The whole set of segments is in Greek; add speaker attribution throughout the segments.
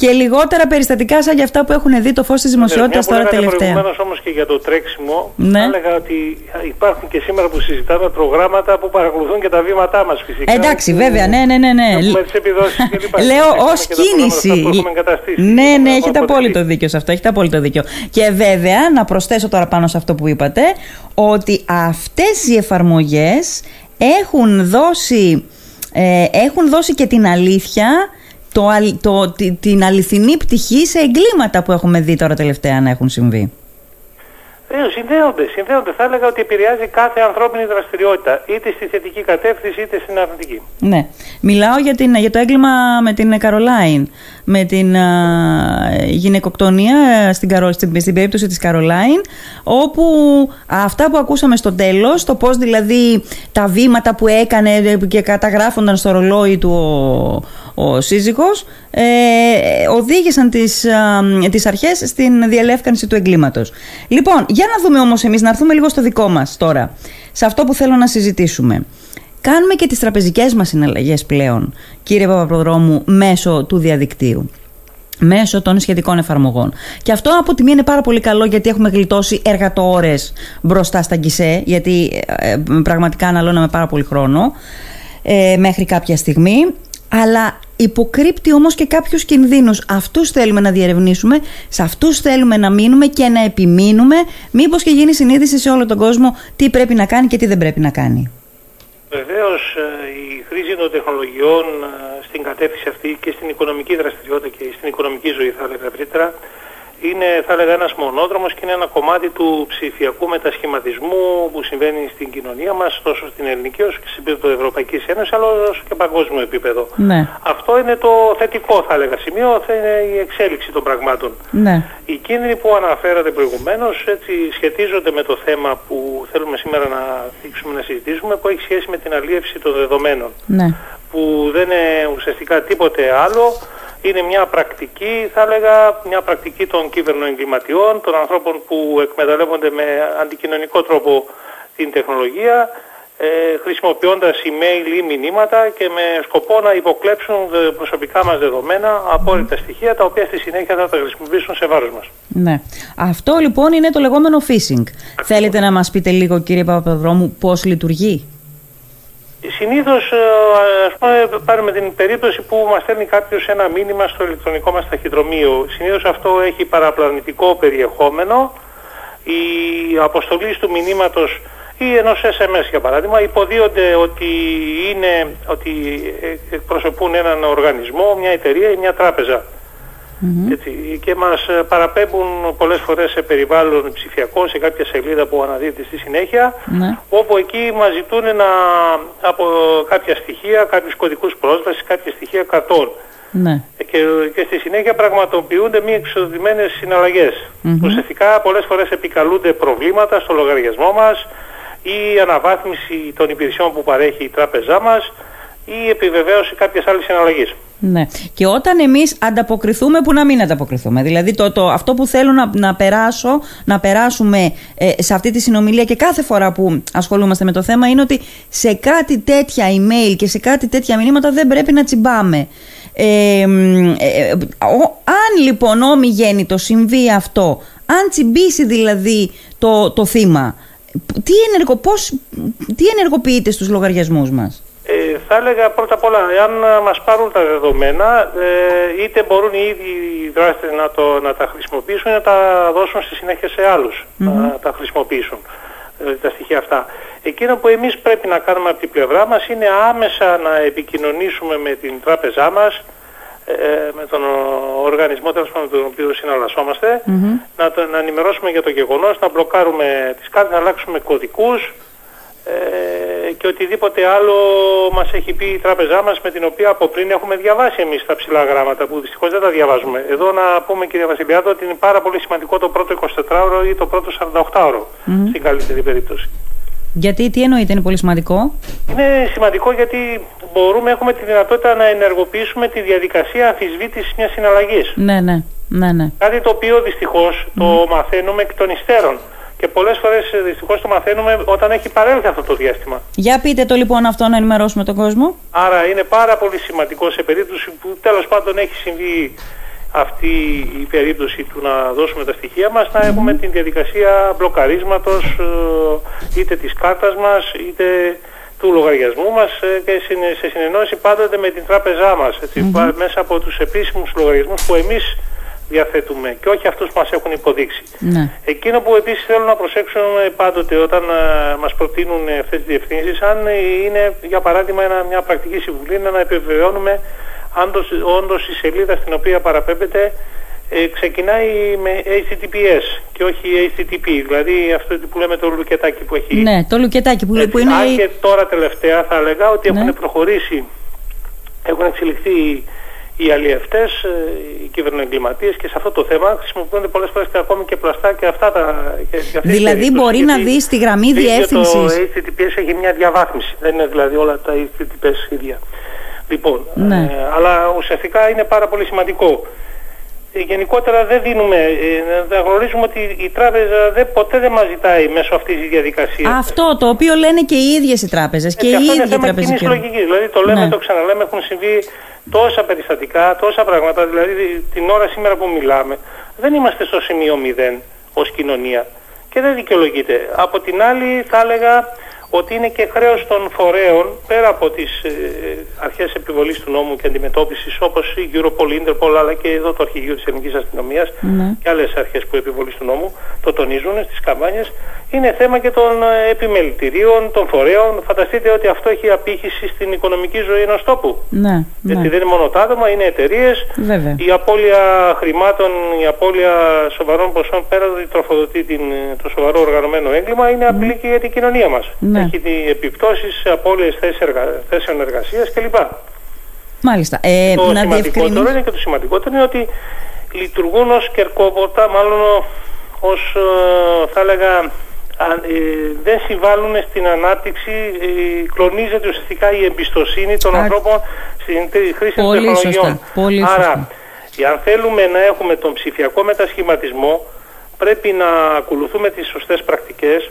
Speaker 1: και λιγότερα περιστατικά σαν για αυτά που έχουν δει το φως της δημοσιότητας τώρα τελευταία.
Speaker 2: Προηγουμένως όμως και για το τρέξιμο, ναι. έλεγα ότι υπάρχουν και σήμερα που συζητάμε προγράμματα που παρακολουθούν και τα βήματά μας φυσικά.
Speaker 1: Εντάξει, βέβαια, ναι, ναι, ναι. ναι.
Speaker 2: Έχουμε τις επιδόσεις και
Speaker 1: Λέω ως κίνηση. Ναι, ναι, έχετε απόλυτο δίκιο σε αυτό. Έχετε απόλυτο δίκιο. Και βέβαια, να προσθέσω τώρα πάνω σε αυτό που είπατε, ότι αυτές οι εφαρμογές έχουν δώσει, ε, έχουν δώσει και την αλήθεια το, το, την αληθινή πτυχή σε εγκλήματα που έχουμε δει τώρα τελευταία να έχουν συμβεί.
Speaker 2: Ε, συνδέονται, συνδέονται. Θα έλεγα ότι επηρεάζει κάθε ανθρώπινη δραστηριότητα, είτε στη θετική κατεύθυνση είτε στην αρνητική.
Speaker 1: Ναι. Μιλάω για, την, για το έγκλημα με την Καρολάιν, με την α, γυναικοκτονία στην, Καρο, στην, στην, περίπτωση της Καρολάιν, όπου αυτά που ακούσαμε στο τέλος, το πώς δηλαδή τα βήματα που έκανε και καταγράφονταν στο ρολόι του ο σύζυγος ε, οδήγησαν τις, τις αρχές στην διαλεύκανση του εγκλήματος. Λοιπόν, για να δούμε όμως εμείς, να έρθουμε λίγο στο δικό μας τώρα, σε αυτό που θέλω να συζητήσουμε. Κάνουμε και τις τραπεζικές μας συναλλαγές πλέον, κύριε Παπαπροδρόμου, μέσω του διαδικτύου μέσω των σχετικών εφαρμογών. Και αυτό από τη μία είναι πάρα πολύ καλό γιατί έχουμε γλιτώσει εργατόρες μπροστά στα γκισέ, γιατί ε, ε, πραγματικά αναλώναμε πάρα πολύ χρόνο ε, μέχρι κάποια στιγμή αλλά υποκρύπτει όμως και κάποιους κινδύνους. Αυτούς θέλουμε να διερευνήσουμε, σε αυτούς θέλουμε να μείνουμε και να επιμείνουμε, μήπως και γίνει συνείδηση σε όλο τον κόσμο τι πρέπει να κάνει και τι δεν πρέπει να κάνει.
Speaker 2: Βεβαίως ε, η χρήση των τεχνολογιών ε, στην κατεύθυνση αυτή και στην οικονομική δραστηριότητα και στην οικονομική ζωή θα έλεγα ευρύτερα είναι θα έλεγα ένας μονόδρομος και είναι ένα κομμάτι του ψηφιακού μετασχηματισμού που συμβαίνει στην κοινωνία μας τόσο στην ελληνική όσο και στην επίπεδο Ευρωπαϊκής Ένωσης αλλά όσο και παγκόσμιο επίπεδο.
Speaker 1: Ναι.
Speaker 2: Αυτό είναι το θετικό θα έλεγα σημείο, θα είναι η εξέλιξη των πραγμάτων.
Speaker 1: Ναι.
Speaker 2: Οι κίνδυνοι που αναφέρατε προηγουμένως έτσι σχετίζονται με το θέμα που θέλουμε σήμερα να δείξουμε να συζητήσουμε που έχει σχέση με την αλίευση των δεδομένων.
Speaker 1: Ναι.
Speaker 2: Που δεν είναι ουσιαστικά τίποτε άλλο είναι μια πρακτική, θα έλεγα, μια πρακτική των κυβερνοεγκληματιών, των ανθρώπων που εκμεταλλεύονται με αντικοινωνικό τρόπο την τεχνολογία, ε, χρησιμοποιώντας email ή μηνύματα και με σκοπό να υποκλέψουν προσωπικά μας δεδομένα, απόρριτα στοιχεία, τα οποία στη συνέχεια θα τα χρησιμοποιήσουν σε βάρος μας.
Speaker 1: Ναι. Αυτό λοιπόν είναι το λεγόμενο phishing. Θέλετε να μας πείτε λίγο κύριε Παπαδρόμου πώς λειτουργεί;
Speaker 2: Συνήθως, ε, ας πούμε, πάρουμε την περίπτωση που μας στέλνει κάποιος ένα μήνυμα στο ηλεκτρονικό μας ταχυδρομείο. Συνήθως αυτό έχει παραπλανητικό περιεχόμενο. Η αποστολής του μηνύματος ή ενός SMS για παράδειγμα υποδίονται ότι, είναι, ότι εκπροσωπούν έναν οργανισμό, μια εταιρεία ή μια τράπεζα. Έτσι, και μας ε, παραπέμπουν πολλές φορές σε περιβάλλον ψηφιακό, σε κάποια σελίδα που αναδείτε στη συνέχεια,
Speaker 1: ναι.
Speaker 2: όπου εκεί μας ζητούν να, από κάποια στοιχεία, κάποιους κωδικούς πρόσβασης, κάποια στοιχεία καρτών.
Speaker 1: Ναι.
Speaker 2: Και, και στη συνέχεια πραγματοποιούνται μη εξοδημένες συναλλαγές. Mm-hmm. Ουσιαστικά πολλές φορές επικαλούνται προβλήματα στο λογαριασμό μας ή αναβάθμιση των υπηρεσιών που παρέχει η τράπεζά μας ή επιβεβαίωση κάποιες άλλες συναλλαγής.
Speaker 1: Ναι. Και όταν εμείς ανταποκριθούμε, που να μην ανταποκριθούμε. Δηλαδή, το, το, αυτό που θέλω να, να περάσω, να περάσουμε ε, σε αυτή τη συνομιλία και κάθε φορά που ασχολούμαστε με το θέμα είναι ότι σε κάτι τέτοια email και σε κάτι τέτοια μηνύματα δεν πρέπει να τσιμπάμε. Ε, ε, αν λοιπόν το συμβεί αυτό, αν τσιμπήσει δηλαδή το, το θύμα, τι, ενεργο, πώς, τι ενεργοποιείται στους λογαριασμούς μας;
Speaker 2: Ε, θα έλεγα πρώτα απ' όλα, εάν ε, μας πάρουν τα δεδομένα, ε, είτε μπορούν οι ίδιοι οι δράστες να, το, να τα χρησιμοποιήσουν ή να τα δώσουν στη συνέχεια σε άλλους να τα χρησιμοποιήσουν δηλαδή τα στοιχεία αυτά. Εκείνο που εμείς πρέπει να κάνουμε από την πλευρά μας είναι άμεσα να επικοινωνήσουμε με την τράπεζά μας, ε, με τον οργανισμό τέλος με τον οποίο να, το, να ενημερώσουμε για το γεγονός, να μπλοκάρουμε τις κάρτες, να αλλάξουμε κωδικούς, ε, και οτιδήποτε άλλο μας έχει πει η τράπεζά μας με την οποία από πριν έχουμε διαβάσει εμείς τα ψηλά γράμματα που δυστυχώς δεν τα διαβάζουμε. Εδώ να πούμε κύριε Βασιλιάδο ότι είναι πάρα πολύ σημαντικό το πρώτο 24ωρο ή το πρώτο 48ωρο στην καλύτερη περίπτωση.
Speaker 1: Γιατί, τι εννοείται, είναι πολύ σημαντικό;
Speaker 2: Είναι σημαντικό γιατί μπορούμε, έχουμε τη δυνατότητα να ενεργοποιήσουμε τη διαδικασία αμφισβήτησης μιας συναλλαγής.
Speaker 1: Ναι, ναι, ναι, ναι.
Speaker 2: Κάτι το οποίο δυστυχώς το μαθαίνουμε εκ των υστέρων και πολλές φορές ε, δυστυχώς το μαθαίνουμε όταν έχει παρέλθει αυτό το διάστημα.
Speaker 1: Για πείτε το λοιπόν αυτό να ενημερώσουμε τον κόσμο.
Speaker 2: Άρα είναι πάρα πολύ σημαντικό σε περίπτωση που τέλος πάντων έχει συμβεί αυτή η περίπτωση του να δώσουμε τα στοιχεία μας να έχουμε την διαδικασία μπλοκαρίσματος ε, είτε της κάρτας μας είτε του λογαριασμού μας ε, και σε συνεννόηση πάντοτε με την τράπεζά μας μέσα από τους επίσημους λογαριασμούς που εμείς διαθέτουμε και όχι αυτούς που μας έχουν υποδείξει. Ναι. Εκείνο που επίσης θέλω να προσέξουμε πάντοτε όταν α, μας προτείνουν αυτές τις διευθύνσεις αν είναι για παράδειγμα ένα, μια πρακτική συμβουλή είναι να επιβεβαιώνουμε αν όντως η σελίδα στην οποία παραπέμπεται ε, ξεκινάει με HTTPS και όχι HTTP, δηλαδή αυτό που λέμε το λουκετάκι που έχει.
Speaker 1: Ναι, το λουκετάκι που, που είναι...
Speaker 2: Αν και τώρα τελευταία θα έλεγα ότι ναι. έχουν προχωρήσει, έχουν εξελιχθεί οι αλλιευτές, ε, οι κυβερνοεγκληματίες και σε αυτό το θέμα χρησιμοποιούνται πολλές φορές και ακόμη και πλαστά και αυτά τα... Και,
Speaker 1: δηλαδή μπορεί να δεις τη γραμμή διεύθυνσης. Το
Speaker 2: HTTPS έχει μια διαβάθμιση, δεν είναι δηλαδή όλα τα HTTPS ίδια. Λοιπόν, ναι. ε, αλλά ουσιαστικά είναι πάρα πολύ σημαντικό. Ε, γενικότερα δεν δίνουμε, ε, γνωρίζουμε ότι η τράπεζα δεν, ποτέ δεν μας ζητάει μέσω αυτής της διαδικασίας.
Speaker 1: Αυτό το οποίο λένε και οι ίδιες οι τράπεζες και, και οι ίδιοι οι τραπεζικοί.
Speaker 2: λογικής. Δηλαδή το λέμε, ναι. το ξαναλέμε, έχουν συμβεί τόσα περιστατικά, τόσα πράγματα. Δηλαδή την ώρα σήμερα που μιλάμε δεν είμαστε στο σημείο 0 ως κοινωνία και δεν δικαιολογείται. Από την άλλη θα έλεγα ότι είναι και χρέος των φορέων πέρα από τις ε, αρχές επιβολής του νόμου και αντιμετώπισης όπως η Europol, Interpol αλλά και εδώ το Αρχηγείο της Ελληνικής Αστυνομίας ναι. και άλλες αρχές που επιβολής του νόμου το τονίζουν στις καμπάνιες είναι θέμα και των ε, επιμελητηρίων, των φορέων. Φανταστείτε ότι αυτό έχει απήχηση στην οικονομική ζωή ενός τόπου. Ναι, ναι. Γιατί δεν είναι μόνο τα άτομα, είναι εταιρείες. Η απώλεια χρημάτων, η απώλεια σοβαρών ποσών πέρα ότι τροφοδοτεί την, το σοβαρό οργανωμένο έγκλημα είναι απειλή και για την κοινωνία μας. Ναι. Έχει επιπτώσεις σε απώλειες θέσεων εργασίας κλπ.
Speaker 1: Μάλιστα. Ε,
Speaker 2: το να σημαντικότερο είναι και το σημαντικότερο είναι ότι λειτουργούν ως κερκόποτα, μάλλον ως ε, θα έλεγα ε, δεν συμβάλλουν στην ανάπτυξη, ε, κλονίζεται ουσιαστικά η εμπιστοσύνη των ανθρώπων στην χρήση των τεχνολογιών.
Speaker 1: Πολύ
Speaker 2: Άρα, αν θέλουμε να έχουμε τον ψηφιακό μετασχηματισμό, πρέπει να ακολουθούμε τις σωστές πρακτικές,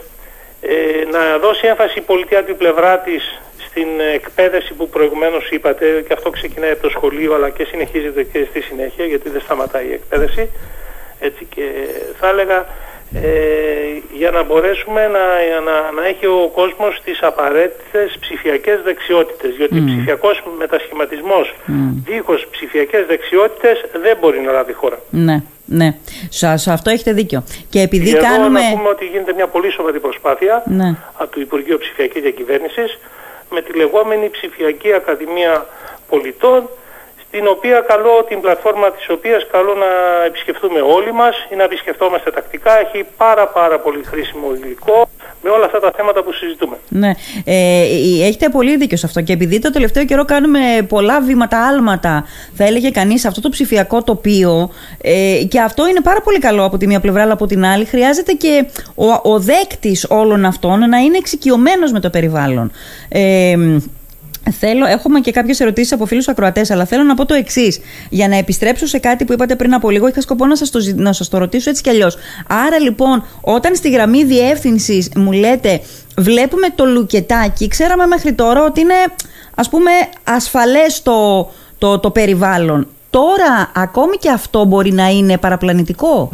Speaker 2: ε, να δώσει έμφαση η πολιτεία την πλευρά της στην εκπαίδευση που προηγουμένως είπατε και αυτό ξεκινάει από το σχολείο αλλά και συνεχίζεται και στη συνέχεια γιατί δεν σταματάει η εκπαίδευση έτσι και θα έλεγα ε, για να μπορέσουμε να, να, να έχει ο κόσμος τις απαραίτητες ψηφιακές δεξιότητες γιατί mm. ψηφιακός μετασχηματισμός mm. δίχως ψηφιακές δεξιότητες δεν μπορεί να λάβει χώρα.
Speaker 1: Ναι. Ναι, σε αυτό έχετε δίκιο. Και επειδή
Speaker 2: και
Speaker 1: κάνουμε.
Speaker 2: να πούμε ότι γίνεται μια πολύ σοβαρή προσπάθεια ναι. από το Υπουργείο Ψηφιακής Διακυβέρνησης με τη λεγόμενη Ψηφιακή Ακαδημία Πολιτών την οποία καλώ, την πλατφόρμα της οποίας καλώ να επισκεφτούμε όλοι μας ή να επισκεφτόμαστε τακτικά. Έχει πάρα πάρα πολύ χρήσιμο υλικό με όλα αυτά τα θέματα που συζητούμε.
Speaker 1: Ναι, ε, έχετε πολύ δίκιο σε αυτό και επειδή το τελευταίο καιρό κάνουμε πολλά βήματα, άλματα, θα έλεγε κανείς αυτό το ψηφιακό τοπίο ε, και αυτό είναι πάρα πολύ καλό από τη μία πλευρά αλλά από την άλλη χρειάζεται και ο, ο δέκτης όλων αυτών να είναι εξοικειωμένος με το περιβάλλον. Ε, Θέλω, έχουμε και κάποιες ερωτήσεις από φίλους ακροατές, αλλά θέλω να πω το εξής. Για να επιστρέψω σε κάτι που είπατε πριν από λίγο, είχα σκοπό να σας το, να σας το ρωτήσω έτσι κι αλλιώς. Άρα λοιπόν, όταν στη γραμμή διεύθυνσης μου λέτε βλέπουμε το λουκετάκι, ξέραμε μέχρι τώρα ότι είναι ας πούμε ασφαλές το, το, το περιβάλλον. Τώρα ακόμη και αυτό μπορεί να είναι παραπλανητικό;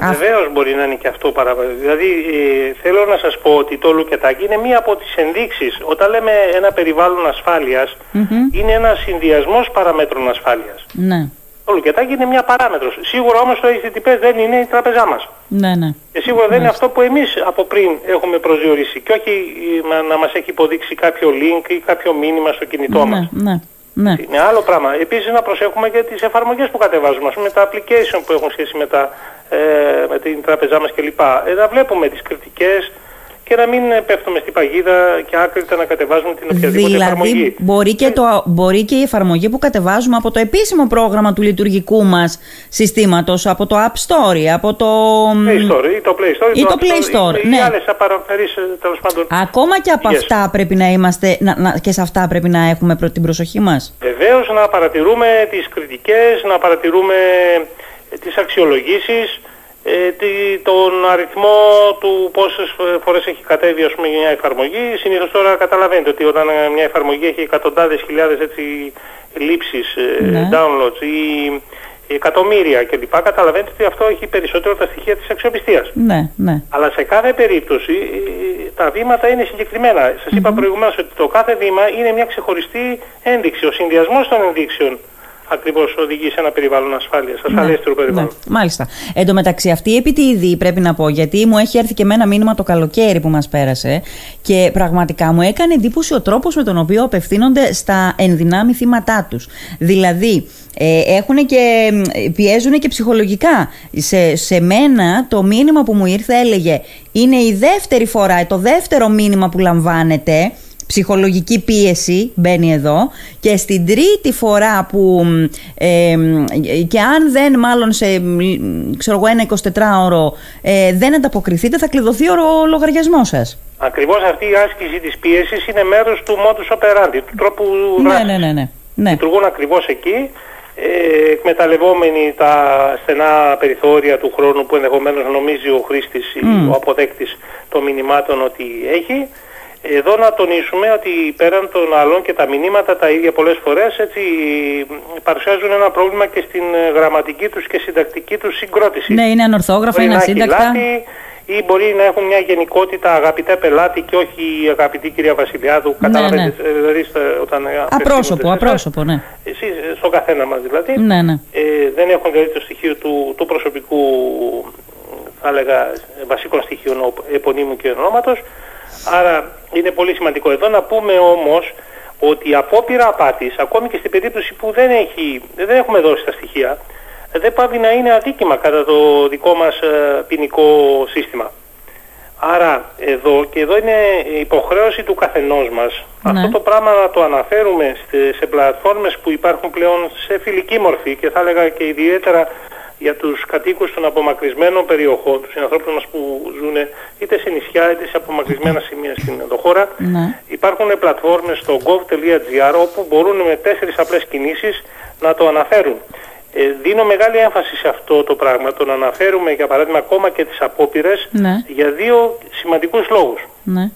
Speaker 2: Βεβαίως μπορεί να είναι και αυτό παραπάνω. Δηλαδή ε, θέλω να σας πω ότι το λουκετάκι είναι μία από τις ενδείξεις. Όταν λέμε ένα περιβάλλον ασφάλειας, είναι ένας συνδυασμός παραμέτρων ασφάλειας.
Speaker 1: Ναι.
Speaker 2: Το λουκετάκι είναι μία παράμετρος. Σίγουρα όμως το HTTP δεν είναι η τράπεζά μας.
Speaker 1: Ναι, ναι.
Speaker 2: Και σίγουρα δεν είναι αυτό που εμείς από πριν έχουμε προσδιορίσει. Και όχι ε, να μας έχει υποδείξει κάποιο link ή κάποιο μήνυμα στο κινητό
Speaker 1: ναι,
Speaker 2: μας.
Speaker 1: Ναι. Ναι.
Speaker 2: Είναι άλλο πράγμα. Επίσης να προσέχουμε και τις εφαρμογές που κατεβάζουμε, ας πούμε τα application που έχουν σχέση με, τα, ε, με την τράπεζά μας κλπ. Ε, να βλέπουμε τις κριτικές, και να μην πέφτουμε στην παγίδα και άκρητα να κατεβάζουμε την οποιαδήποτε
Speaker 1: δηλαδή,
Speaker 2: εφαρμογή.
Speaker 1: Μπορεί και, το, μπορεί και η εφαρμογή που κατεβάζουμε από το επίσημο πρόγραμμα του λειτουργικού μας συστήματος, από το App Store, από το...
Speaker 2: Play Store ή το Play Store.
Speaker 1: Ή το, Play Store,
Speaker 2: ή,
Speaker 1: ναι.
Speaker 2: Ή άλλες απαραφέρεις τέλος πάντων.
Speaker 1: Ακόμα και από αυτά πρέπει να είμαστε, να, να, και σε αυτά πρέπει να έχουμε την προσοχή μας.
Speaker 2: Βεβαίως να παρατηρούμε τις κριτικές, να παρατηρούμε τις αξιολογήσεις, ε, τον αριθμό του πόσες φορές έχει κατέβει ας πούμε, μια εφαρμογή. Συνήθως τώρα καταλαβαίνετε ότι όταν μια εφαρμογή έχει εκατοντάδες χιλιάδες έτσι, λήψεις, ε, ναι. downloads ή εκατομμύρια κλπ. Καταλαβαίνετε ότι αυτό έχει περισσότερο τα στοιχεία της αξιοπιστίας.
Speaker 1: Ναι, ναι.
Speaker 2: Αλλά σε κάθε περίπτωση ε, τα βήματα είναι συγκεκριμένα. Σας είπα προηγουμένως ότι το κάθε βήμα είναι μια ξεχωριστή ένδειξη. Ο συνδυασμός των ενδείξεων ακριβώς οδηγεί σε ένα περιβάλλον ασφάλειας, ασφαλέστερο ναι, περιβάλλον.
Speaker 1: Ναι, μάλιστα. Εν τω μεταξύ, αυτή η επιτίδη πρέπει να πω, γιατί μου έχει έρθει και με ένα μήνυμα το καλοκαίρι που μας πέρασε και πραγματικά μου έκανε εντύπωση ο τρόπος με τον οποίο απευθύνονται στα ενδυνάμει θύματά τους. Δηλαδή, ε, έχουν και πιέζουν και ψυχολογικά. Σε, σε μένα το μήνυμα που μου ήρθε έλεγε είναι η δεύτερη φορά, το δεύτερο μήνυμα που λαμβάνετε ψυχολογική πίεση μπαίνει εδώ και στην τρίτη φορά που ε, και αν δεν μάλλον σε ξέρω εγώ ένα 24ωρο ε, δεν ανταποκριθείτε θα κλειδωθεί ο λογαριασμός σας.
Speaker 2: Ακριβώς αυτή η άσκηση της πίεσης είναι μέρος του modus operandi, του τρόπου
Speaker 1: ναι, ναι, ναι, ναι, ναι.
Speaker 2: Λειτουργούν ακριβώς εκεί ε, εκμεταλλευόμενοι τα στενά περιθώρια του χρόνου που ενδεχομένως νομίζει ο χρήστης ή ο αποδέκτης των μηνυμάτων ότι έχει εδώ να τονίσουμε ότι πέραν των άλλων και τα μηνύματα τα ίδια πολλές φορές έτσι παρουσιάζουν ένα πρόβλημα και στην γραμματική τους και συντακτική τους συγκρότηση.
Speaker 1: Ναι, είναι ανορθόγραφα, είναι ασύντακτα.
Speaker 2: Ή μπορεί να έχουν μια γενικότητα αγαπητέ πελάτη και όχι αγαπητή κυρία Βασιλιάδου.
Speaker 1: Ναι,
Speaker 2: Κατάλαβε
Speaker 1: ναι.
Speaker 2: όταν όταν
Speaker 1: Απρόσωπο, απρόσωπο, ναι.
Speaker 2: Εσείς, στον καθένα μας δηλαδή.
Speaker 1: Ναι, ναι.
Speaker 2: Ε, δεν έχουν δηλαδή το στοιχείο του, του προσωπικού, θα έλεγα, βασικών στοιχείων επωνύμου και ονόματος. Άρα είναι πολύ σημαντικό εδώ να πούμε όμως ότι η απόπειρα απάτης, ακόμη και στην περίπτωση που δεν, έχει, δεν έχουμε δώσει τα στοιχεία, δεν πάβει να είναι αδίκημα κατά το δικό μας ε, ποινικό σύστημα. Άρα εδώ και εδώ είναι υποχρέωση του καθενός μας
Speaker 1: Ναι.
Speaker 2: αυτό το πράγμα να το αναφέρουμε σε, σε πλατφόρμες που υπάρχουν πλέον σε φιλική μορφή και θα έλεγα και ιδιαίτερα για τους κατοίκους των απομακρυσμένων περιοχών, τους ανθρώπους μας που ζουν είτε σε νησιά είτε σε απομακρυσμένα σημεία στην χώρα.
Speaker 1: Ναι.
Speaker 2: Υπάρχουν πλατφόρμες στο gov.gr όπου μπορούν με τέσσερις απλές κινήσεις να το αναφέρουν. Ε, δίνω μεγάλη έμφαση σε αυτό το πράγμα, το να αναφέρουμε για παράδειγμα ακόμα και τις απόπειρες
Speaker 1: Ναι.
Speaker 2: για δύο σημαντικούς λόγους.
Speaker 1: ναι.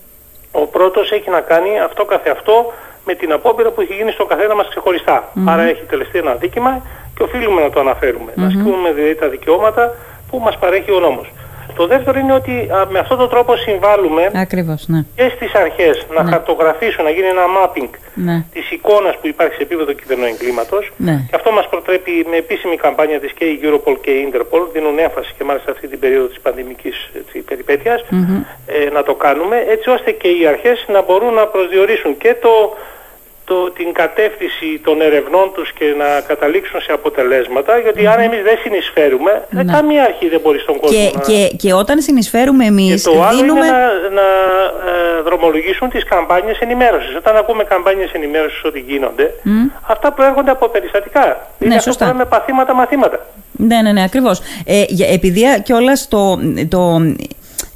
Speaker 2: Ο πρώτος έχει να κάνει αυτό καθεαυτό με την απόπειρα που έχει γίνει στον καθένα μας ξεχωριστά. Άρα έχει τελεστεί ένα δίκημα και οφείλουμε να το αναφερουμε Να ασκούμε δηλαδή τα δικαιώματα που μας παρέχει ο νόμος. Το δεύτερο είναι ότι α, με αυτόν τον τρόπο συμβάλλουμε
Speaker 1: Ακριβώς, ναι.
Speaker 2: και στις αρχές να χαρτογραφήσουν, να γίνει ένα mapping
Speaker 1: Ναι.
Speaker 2: της εικόνας που υπάρχει σε επίπεδο κυβερνοεγκλήματος
Speaker 1: Ναι.
Speaker 2: και αυτό μας προτρέπει με επίσημη καμπάνια της και η Europol και η Interpol δίνουν έμφαση και μάλιστα αυτή την περίοδο της πανδημικής έτσι, περιπέτειας ε, να το κάνουμε έτσι ώστε και οι αρχές να μπορούν να προσδιορίσουν και το, το, την κατεύθυνση των ερευνών τους και να καταλήξουν σε αποτελέσματα γιατί αν εμείς δεν συνεισφέρουμε ε,
Speaker 1: Ναι.
Speaker 2: καμία αρχή δεν μπορεί στον κόσμο
Speaker 1: Και,
Speaker 2: να...
Speaker 1: και, και όταν συνεισφέρουμε
Speaker 2: Και
Speaker 1: εμείς
Speaker 2: το άλλο
Speaker 1: δίνουμε...
Speaker 2: είναι να, να ε, δρομολογήσουν τις καμπάνιες ενημέρωσης. Όταν ακούμε καμπάνιες ενημέρωσης ότι γίνονται, αυτά προέρχονται από περιστατικά. Είναι αυτό
Speaker 1: σωστά.
Speaker 2: που λέμε παθήματα μαθήματα.
Speaker 1: Ναι, ναι, ναι, ακριβώς. Ε, για- επειδή κιόλας το, το,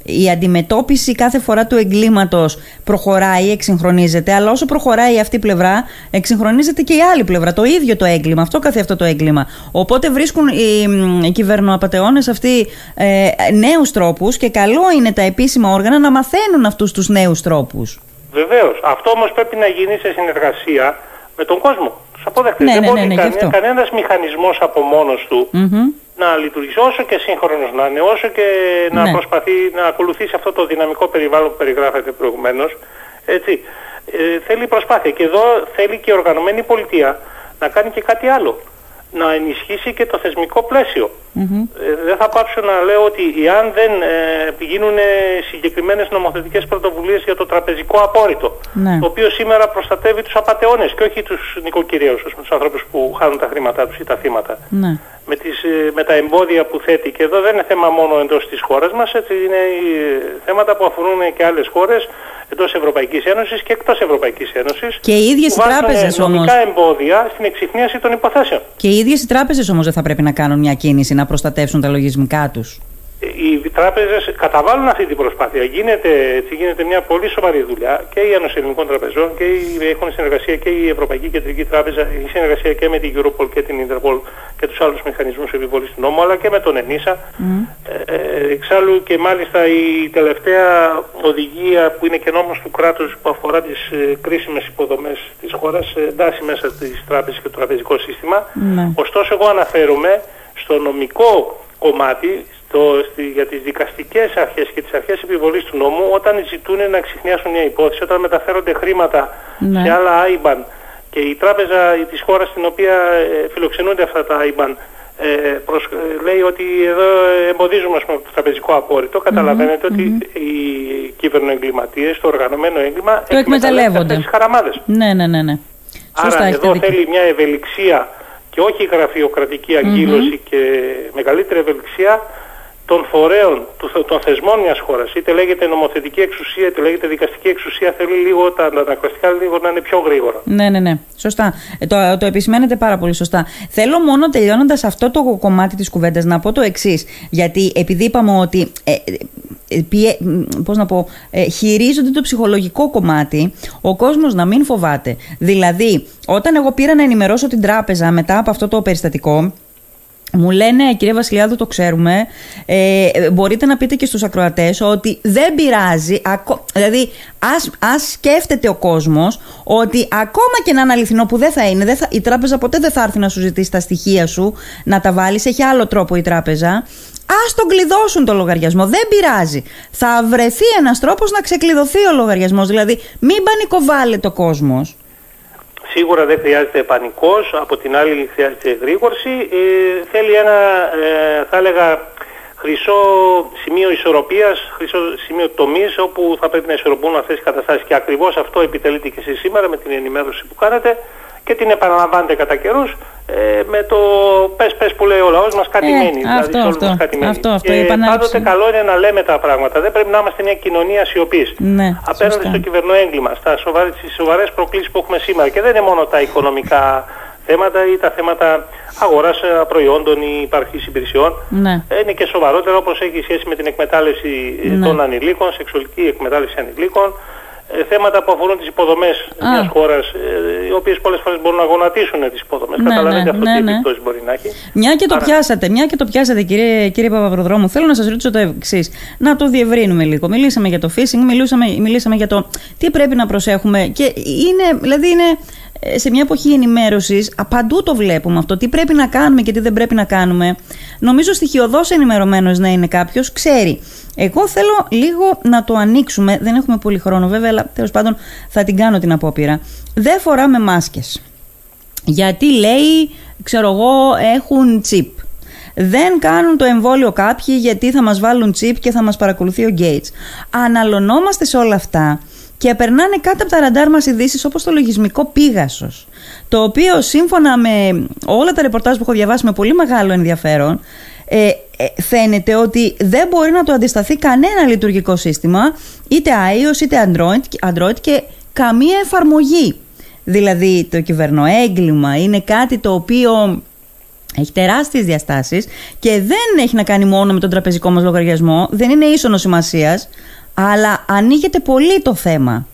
Speaker 1: η αντιμετώπιση κάθε φορά του εγκλήματος προχωράει, εξυγχρονίζεται, αλλά όσο προχωράει αυτή η πλευρά, εξυγχρονίζεται και η άλλη πλευρά, το ίδιο το έγκλημα, αυτό καθε αυτό το έγκλημα. Οπότε βρίσκουν οι, μ, οι κυβερνοαπατεώνες αυτοί ε, νέους τρόπους και καλό είναι τα επίσημα όργανα να μαθαίνουν αυτούς τους νέους τρόπους.
Speaker 2: Βεβαίως. Αυτό όμως πρέπει να γίνει σε συνεργασία με τον κόσμο. Τους αποδεκτές.
Speaker 1: Ναι,
Speaker 2: Δεν
Speaker 1: ναι,
Speaker 2: μπορεί
Speaker 1: ναι, ναι, γι'
Speaker 2: κανένα,
Speaker 1: αυτό.
Speaker 2: κανένας μηχανισμός από μόνος του
Speaker 1: Μμμ.
Speaker 2: Να λειτουργήσει όσο και σύγχρονος να είναι, όσο και να
Speaker 1: Ναι.
Speaker 2: προσπαθεί να ακολουθήσει αυτό το δυναμικό περιβάλλον που περιγράφεται προηγουμένως. Έτσι. Ε, θέλει προσπάθεια και εδώ θέλει και η οργανωμένη πολιτεία να κάνει και κάτι άλλο. Να ενισχύσει και το θεσμικό πλαίσιο. Ε, δεν θα πάψω να λέω ότι εάν δεν ε, γίνουν συγκεκριμένες νομοθετικές πρωτοβουλίες για το τραπεζικό απόρριτο,
Speaker 1: Ναι.
Speaker 2: το οποίο σήμερα προστατεύει τους απατεώνες και όχι τους νοικοκυρέους, ας πούμε, τους ανθρώπους που χάνουν τα χρήματά τους ή τα θύματα
Speaker 1: Ναι.
Speaker 2: με, τις, ε, με τα εμπόδια που θέτει και εδώ δεν είναι θέμα μόνο εντός της χώρας μας, έτσι είναι ε, θέματα που αφορούν και άλλες χώρες εντός Ευρωπαϊκής Ένωσης και εκτός Ευρωπαϊκής Ένωσης
Speaker 1: Και οι ίδιες
Speaker 2: που
Speaker 1: οι
Speaker 2: βάζουν
Speaker 1: τράπεζες όμως.
Speaker 2: νομικά εμπόδια στην εξυχνίαση των υποθέσεων.
Speaker 1: Και οι ίδιες οι τράπεζες όμως δεν θα πρέπει να κάνουν μια κίνηση να προστατεύσουν τα λογισμικά τους.
Speaker 2: Οι τράπεζες καταβάλουν αυτή την προσπάθεια. Γίνεται, έτσι, γίνεται μια πολύ σοβαρή δουλειά και οι Ένωση Ελληνικών Τραπεζών και οι, έχουν συνεργασία και η Ευρωπαϊκή Κεντρική Τράπεζα, έχει συνεργασία και με την Europol και την Interpol και τους άλλους μηχανισμούς επιβολής του νόμου, αλλά και με τον ΕΝΙΣΑ. Ε, ε, εξάλλου και μάλιστα η τελευταία οδηγία που είναι και νόμος του κράτους που αφορά τις ε, κρίσιμες υποδομές της χώρας ε, εντάσσει μέσα στις τράπεζες και το τραπεζικό σύστημα.
Speaker 1: Ναι.
Speaker 2: Ωστόσο εγώ αναφέρομαι στο νομικό κομμάτι, στο, στη, για τις δικαστικές αρχές και τις αρχές επιβολής του νόμου, όταν ζητούν να ξεχνιάσουν μια υπόθεση, όταν μεταφέρονται χρήματα
Speaker 1: Ναι.
Speaker 2: σε άλλα IBAN και η τράπεζα της χώρας στην οποία ε, φιλοξενούνται αυτά τα IBAN ε, προσ- ε, λέει ότι εδώ εμποδίζουμε ας πούμε, το τραπεζικό απόρριτο. Καταλαβαίνετε ότι οι κυβερνοεγκληματίες, το οργανωμένο έγκλημα
Speaker 1: εκμεταλλεύονται.
Speaker 2: αυτές τις χαραμάδες.
Speaker 1: Ναι, ναι, ναι. ναι. Σωστά,
Speaker 2: Άρα
Speaker 1: έχετε
Speaker 2: εδώ
Speaker 1: δίκιο.
Speaker 2: θέλει μια ευελιξία και όχι γραφειοκρατική αγκύλωση και μεγαλύτερη ευελιξία των φορέων, του- των θεσμών μιας χώρας. Είτε λέγεται νομοθετική εξουσία, είτε λέγεται δικαστική εξουσία, θέλει λίγο τα αναγκαστικά λίγο να είναι πιο γρήγορα.
Speaker 1: Ναι, ναι, ναι. Σωστά. Ε, το, το επισημαίνετε πάρα πολύ σωστά. Θέλω μόνο τελειώνοντας αυτό το κομμάτι της κουβέντας να πω το εξής. Γιατί επειδή είπαμε ότι. Ε, ε, πιε- μ, πώς να πω, ε, χειρίζονται το ψυχολογικό κομμάτι, ο κόσμος να μην φοβάται. Δηλαδή, όταν εγώ πήρα να ενημερώσω την τράπεζα μετά από αυτό το περιστατικό, μου λένε, κύριε Βασιλιάδου, το ξέρουμε, ε, ε, μπορείτε να πείτε και στους ακροατές ότι δεν πειράζει, ακο- δηλαδή ας, ας σκέφτεται ο κόσμος ότι ακόμα και να είναι αληθινό που δεν θα είναι, δεν θα, η τράπεζα ποτέ δεν θα έρθει να σου ζητήσει τα στοιχεία σου, να τα βάλεις, έχει άλλο τρόπο η τράπεζα, ας τον κλειδώσουν το λογαριασμό, δεν πειράζει. Θα βρεθεί ένας τρόπος να ξεκλειδωθεί ο λογαριασμός, δηλαδή μην πανικοβάλλεται ο κόσμος.
Speaker 2: Σίγουρα δεν χρειάζεται πανικός, από την άλλη χρειάζεται γρήγορση. Ε, θέλει ένα, ε, θα έλεγα, χρυσό σημείο ισορροπίας, χρυσό σημείο τομής, όπου θα πρέπει να ισορροπούν αυτές οι καταστάσεις. Και ακριβώς αυτό επιτελείται και εσείς σήμερα με την ενημέρωση που κάνετε και την επαναλαμβάνετε κατά καιρούς ε, με το πες πες που λέει ο λαός μας κάτι
Speaker 1: Ε,
Speaker 2: μένει. δηλαδή
Speaker 1: αυτό,
Speaker 2: σε όλους
Speaker 1: αυτό,
Speaker 2: μας κάτι μένει.
Speaker 1: αυτό, αυτό, η
Speaker 2: και
Speaker 1: επανάληψη.
Speaker 2: πάντοτε καλό είναι να λέμε τα πράγματα. Δεν πρέπει να είμαστε μια κοινωνία σιωπής.
Speaker 1: Ναι,
Speaker 2: Απέναντι
Speaker 1: σωστά.
Speaker 2: στο κυβερνοέγκλημα, στα σοβαρέ, στις σοβαρές προκλήσεις που έχουμε σήμερα. Και δεν είναι μόνο τα οικονομικά θέματα ή τα θέματα αγοράς ε, προϊόντων ή υπαρχής υπηρεσιών.
Speaker 1: Ναι.
Speaker 2: Ε, Είναι και σοβαρότερα όπως έχει σχέση με την εκμετάλλευση ε,
Speaker 1: Ναι.
Speaker 2: των ανηλίκων, σεξουαλική εκμετάλλευση ανηλίκων. Ε, Θέματα που αφορούν τις υποδομές
Speaker 1: Α.
Speaker 2: μιας χώρας, ε, οι οποίες πολλές φορές μπορούν να γονατίσουν τις υποδομές.
Speaker 1: Ναι,
Speaker 2: Καταλαβαίνετε
Speaker 1: ναι,
Speaker 2: αυτό
Speaker 1: ναι,
Speaker 2: τι
Speaker 1: ναι.
Speaker 2: επιπτώσεις μπορεί να έχει.
Speaker 1: Μια και το
Speaker 2: Άρα-
Speaker 1: πιάσατε, μια και το πιάσατε κύριε, κύριε Παπαπροδρόμου, θέλω να σας ρωτήσω το εξής. Να το διευρύνουμε λίγο. Μιλήσαμε για το phishing, μιλήσαμε, μιλήσαμε για το τι πρέπει να προσέχουμε και είναι, δηλαδή είναι ε, σε μια εποχή ενημέρωσης, α, παντού το βλέπουμε αυτό, τι πρέπει να κάνουμε και τι δεν πρέπει να κάνουμε. Νομίζω στοιχειοδός ενημερωμένος να είναι κάποιος, ξέρει. Εγώ θέλω λίγο να το ανοίξουμε, δεν έχουμε πολύ χρόνο βέβαια, αλλά τέλος πάντων θα την κάνω την απόπειρα. Δεν φοράμε μάσκες. Γιατί λέει, ξέρω εγώ, έχουν τσίπ. Δεν κάνουν το εμβόλιο κάποιοι γιατί θα μας βάλουν τσίπ και θα μας παρακολουθεί ο Gates. Αναλωνόμαστε σε όλα αυτά και περνάνε κάτω από τα ραντάρ μας ειδήσεις όπως το λογισμικό Πίγασος. Το οποίο σύμφωνα με όλα τα ρεπορτάζ που έχω διαβάσει με πολύ μεγάλο ενδιαφέρον ε, ε, φαίνεται ότι δεν μπορεί να το αντισταθεί κανένα λειτουργικό σύστημα είτε iOS είτε Android, Android και καμία εφαρμογή. Δηλαδή το κυβερνοέγκλημα είναι κάτι το οποίο έχει τεράστιες διαστάσεις και δεν έχει να κάνει μόνο με τον τραπεζικό μας λογαριασμό, δεν είναι ίσονος σημασίας, αλλά ανοίγεται πολύ το θέμα.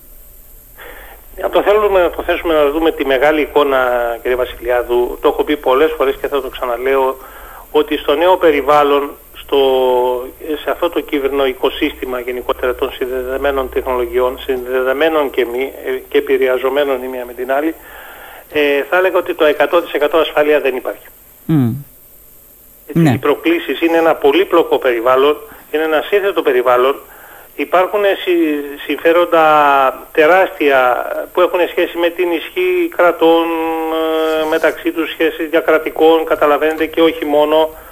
Speaker 2: Αν το θέλουμε να το θέσουμε να δούμε τη μεγάλη εικόνα, κύριε Βασιλιάδου, το έχω πει πολλές φορές και θα το ξαναλέω, ότι στο νέο περιβάλλον, στο, σε αυτό το κύβερνο οικοσύστημα γενικότερα των συνδεδεμένων τεχνολογιών, συνδεδεμένων και μη, ε, και επηρεαζομένων η μία με την άλλη, ε, θα έλεγα ότι το 100% ασφάλεια δεν υπάρχει.
Speaker 1: Μμ.
Speaker 2: Έτσι,
Speaker 1: Ναι.
Speaker 2: Οι προκλήσεις είναι ένα πολύπλοκο περιβάλλον, είναι ένα σύνθετο περιβάλλον. Υπάρχουν συ- συμφέροντα τεράστια που έχουν σχέση με την ισχύ κρατών, ε, μεταξύ τους σχέσεις διακρατικών, καταλαβαίνετε και όχι μόνο ε,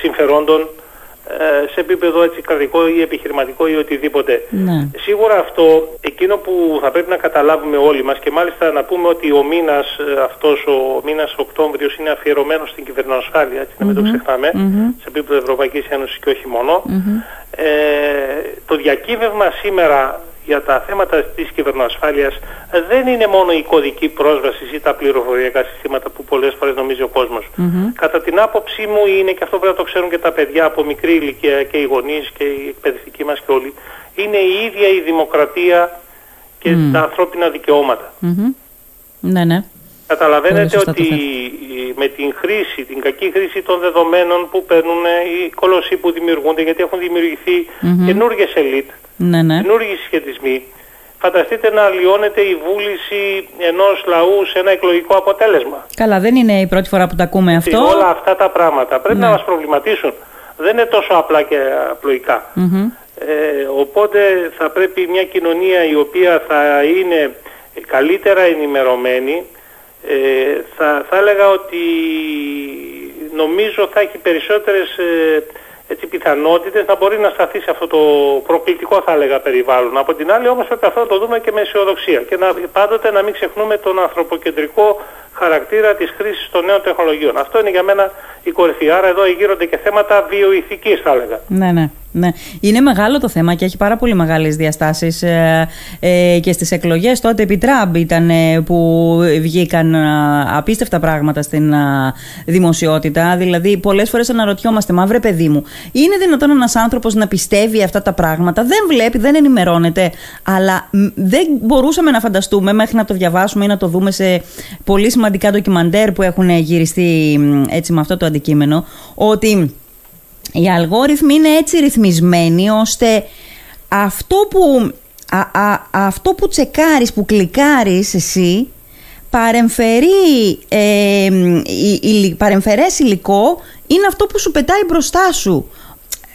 Speaker 2: συμφερόντων ε, σε επίπεδο έτσι κρατικό ή επιχειρηματικό ή οτιδήποτε.
Speaker 1: Ναι.
Speaker 2: Σίγουρα αυτό, εκείνο που θα πρέπει να καταλάβουμε όλοι μας και μάλιστα να πούμε ότι ο μήνας ε, αυτός, ο μήνας Οκτώβριος είναι αφιερωμένος στην κυβερνοασφάλεια, έτσι να μην το ξεχνάμε, σε επίπεδο Ευρωπαϊκής Ένωσης και όχι μόνο. Ε, το διακύβευμα σήμερα για τα θέματα της κυβερνοασφάλειας ε, δεν είναι μόνο η κωδική πρόσβαση ή τα πληροφοριακά συστήματα που πολλές φορές νομίζει ο κοσμος Κατά την άποψή μου είναι, και αυτό πρέπει να το ξέρουν και τα παιδιά από μικρή ηλικία και οι γονείς και οι εκπαιδευτικοί μας και όλοι, είναι η ίδια η δημοκρατία και τα ανθρώπινα δικαιώματα.
Speaker 1: Μμμ. Ναι, ναι.
Speaker 2: Καταλαβαίνετε
Speaker 1: Πολύ σωστά το
Speaker 2: ότι
Speaker 1: θέτε.
Speaker 2: η- με την χρήση, την κακή χρήση των δεδομένων που παίρνουν οι κολοσσοί που δημιουργούνται, γιατί έχουν δημιουργηθεί καινούργιες ελίτ,
Speaker 1: Ναι, ναι.
Speaker 2: καινούργιοι συσχετισμοί, φανταστείτε να αλλοιώνεται η βούληση ενός λαού σε ένα εκλογικό αποτέλεσμα.
Speaker 1: Καλά, δεν είναι η πρώτη φορά που τα ακούμε αυτό.
Speaker 2: Και όλα αυτά τα πράγματα πρέπει να ναι. μας προβληματίσουν. Δεν είναι τόσο απλά και απλοϊκά. Ε, οπότε θα πρέπει μια κοινωνία η οποία θα είναι καλύτερα ενημερωμένη, ε, θα, θα έλεγα ότι νομίζω θα έχει περισσότερες ε, έτσι, πιθανότητες να μπορεί να σταθεί σε αυτό το προκλητικό θα έλεγα περιβάλλον. Από την άλλη όμως πρέπει αυτό να το δούμε και με αισιοδοξία και να, πάντοτε να μην ξεχνούμε τον ανθρωποκεντρικό χαρακτήρα της χρήσης των νέων τεχνολογιών. Αυτό είναι για μένα η κορυφή. Άρα εδώ γύρονται και θέματα βιοειθικής θα έλεγα.
Speaker 1: Ναι, ναι. Ναι. Είναι μεγάλο το θέμα και έχει πάρα πολύ μεγάλες διαστάσεις ε, ε, και στις εκλογές τότε επί Τραμπ ήταν ε, που βγήκαν απίστευτα πράγματα στην δημοσιότητα δηλαδή πολλές φορές αναρωτιόμαστε μα βρε παιδί μου είναι δυνατόν ένας άνθρωπος να πιστεύει αυτά τα πράγματα; Δεν βλέπει, δεν ενημερώνεται αλλά δεν μπορούσαμε να φανταστούμε μέχρι να το διαβάσουμε ή να το δούμε σε πολύ σημαντικά ντοκιμαντέρ που έχουν γυριστεί έτσι με αυτό το αντικείμενο ότι οι αλγόριθμοι είναι έτσι ρυθμισμένοι ώστε αυτό που, α, αυτό που τσεκάρεις, που κλικάρεις εσύ παρεμφερεί, ε, η, παρεμφερές υλικό είναι αυτό που σου πετάει μπροστά σου.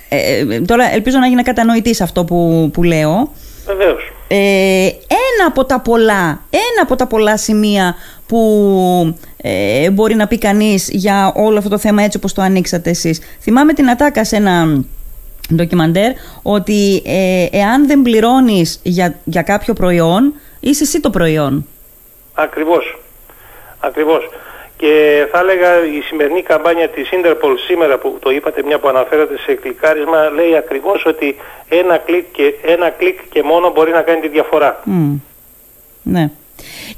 Speaker 1: Ε, ε, τώρα ελπίζω να γίνει κατανοητής αυτό που, που λέω.
Speaker 2: Βεβαίως.
Speaker 1: Ε, ένα από τα πολλά, ένα από τα πολλά σημεία που ε, μπορεί να πει κανείς για όλο αυτό το θέμα έτσι όπως το ανοίξατε εσείς. Θυμάμαι την ατάκα σε ένα ντοκιμαντέρ ότι ε, εάν δεν πληρώνεις για, για κάποιο προϊόν είσαι εσύ το προϊόν.
Speaker 2: Ακριβώς. Ακριβώς. Και θα έλεγα η σημερινή καμπάνια της Interpol σήμερα που το είπατε μια που αναφέρατε σε κλικάρισμα λέει ακριβώς ότι ένα κλικ και, ένα κλικ και μόνο μπορεί να κάνει τη διαφορά.
Speaker 1: Ναι.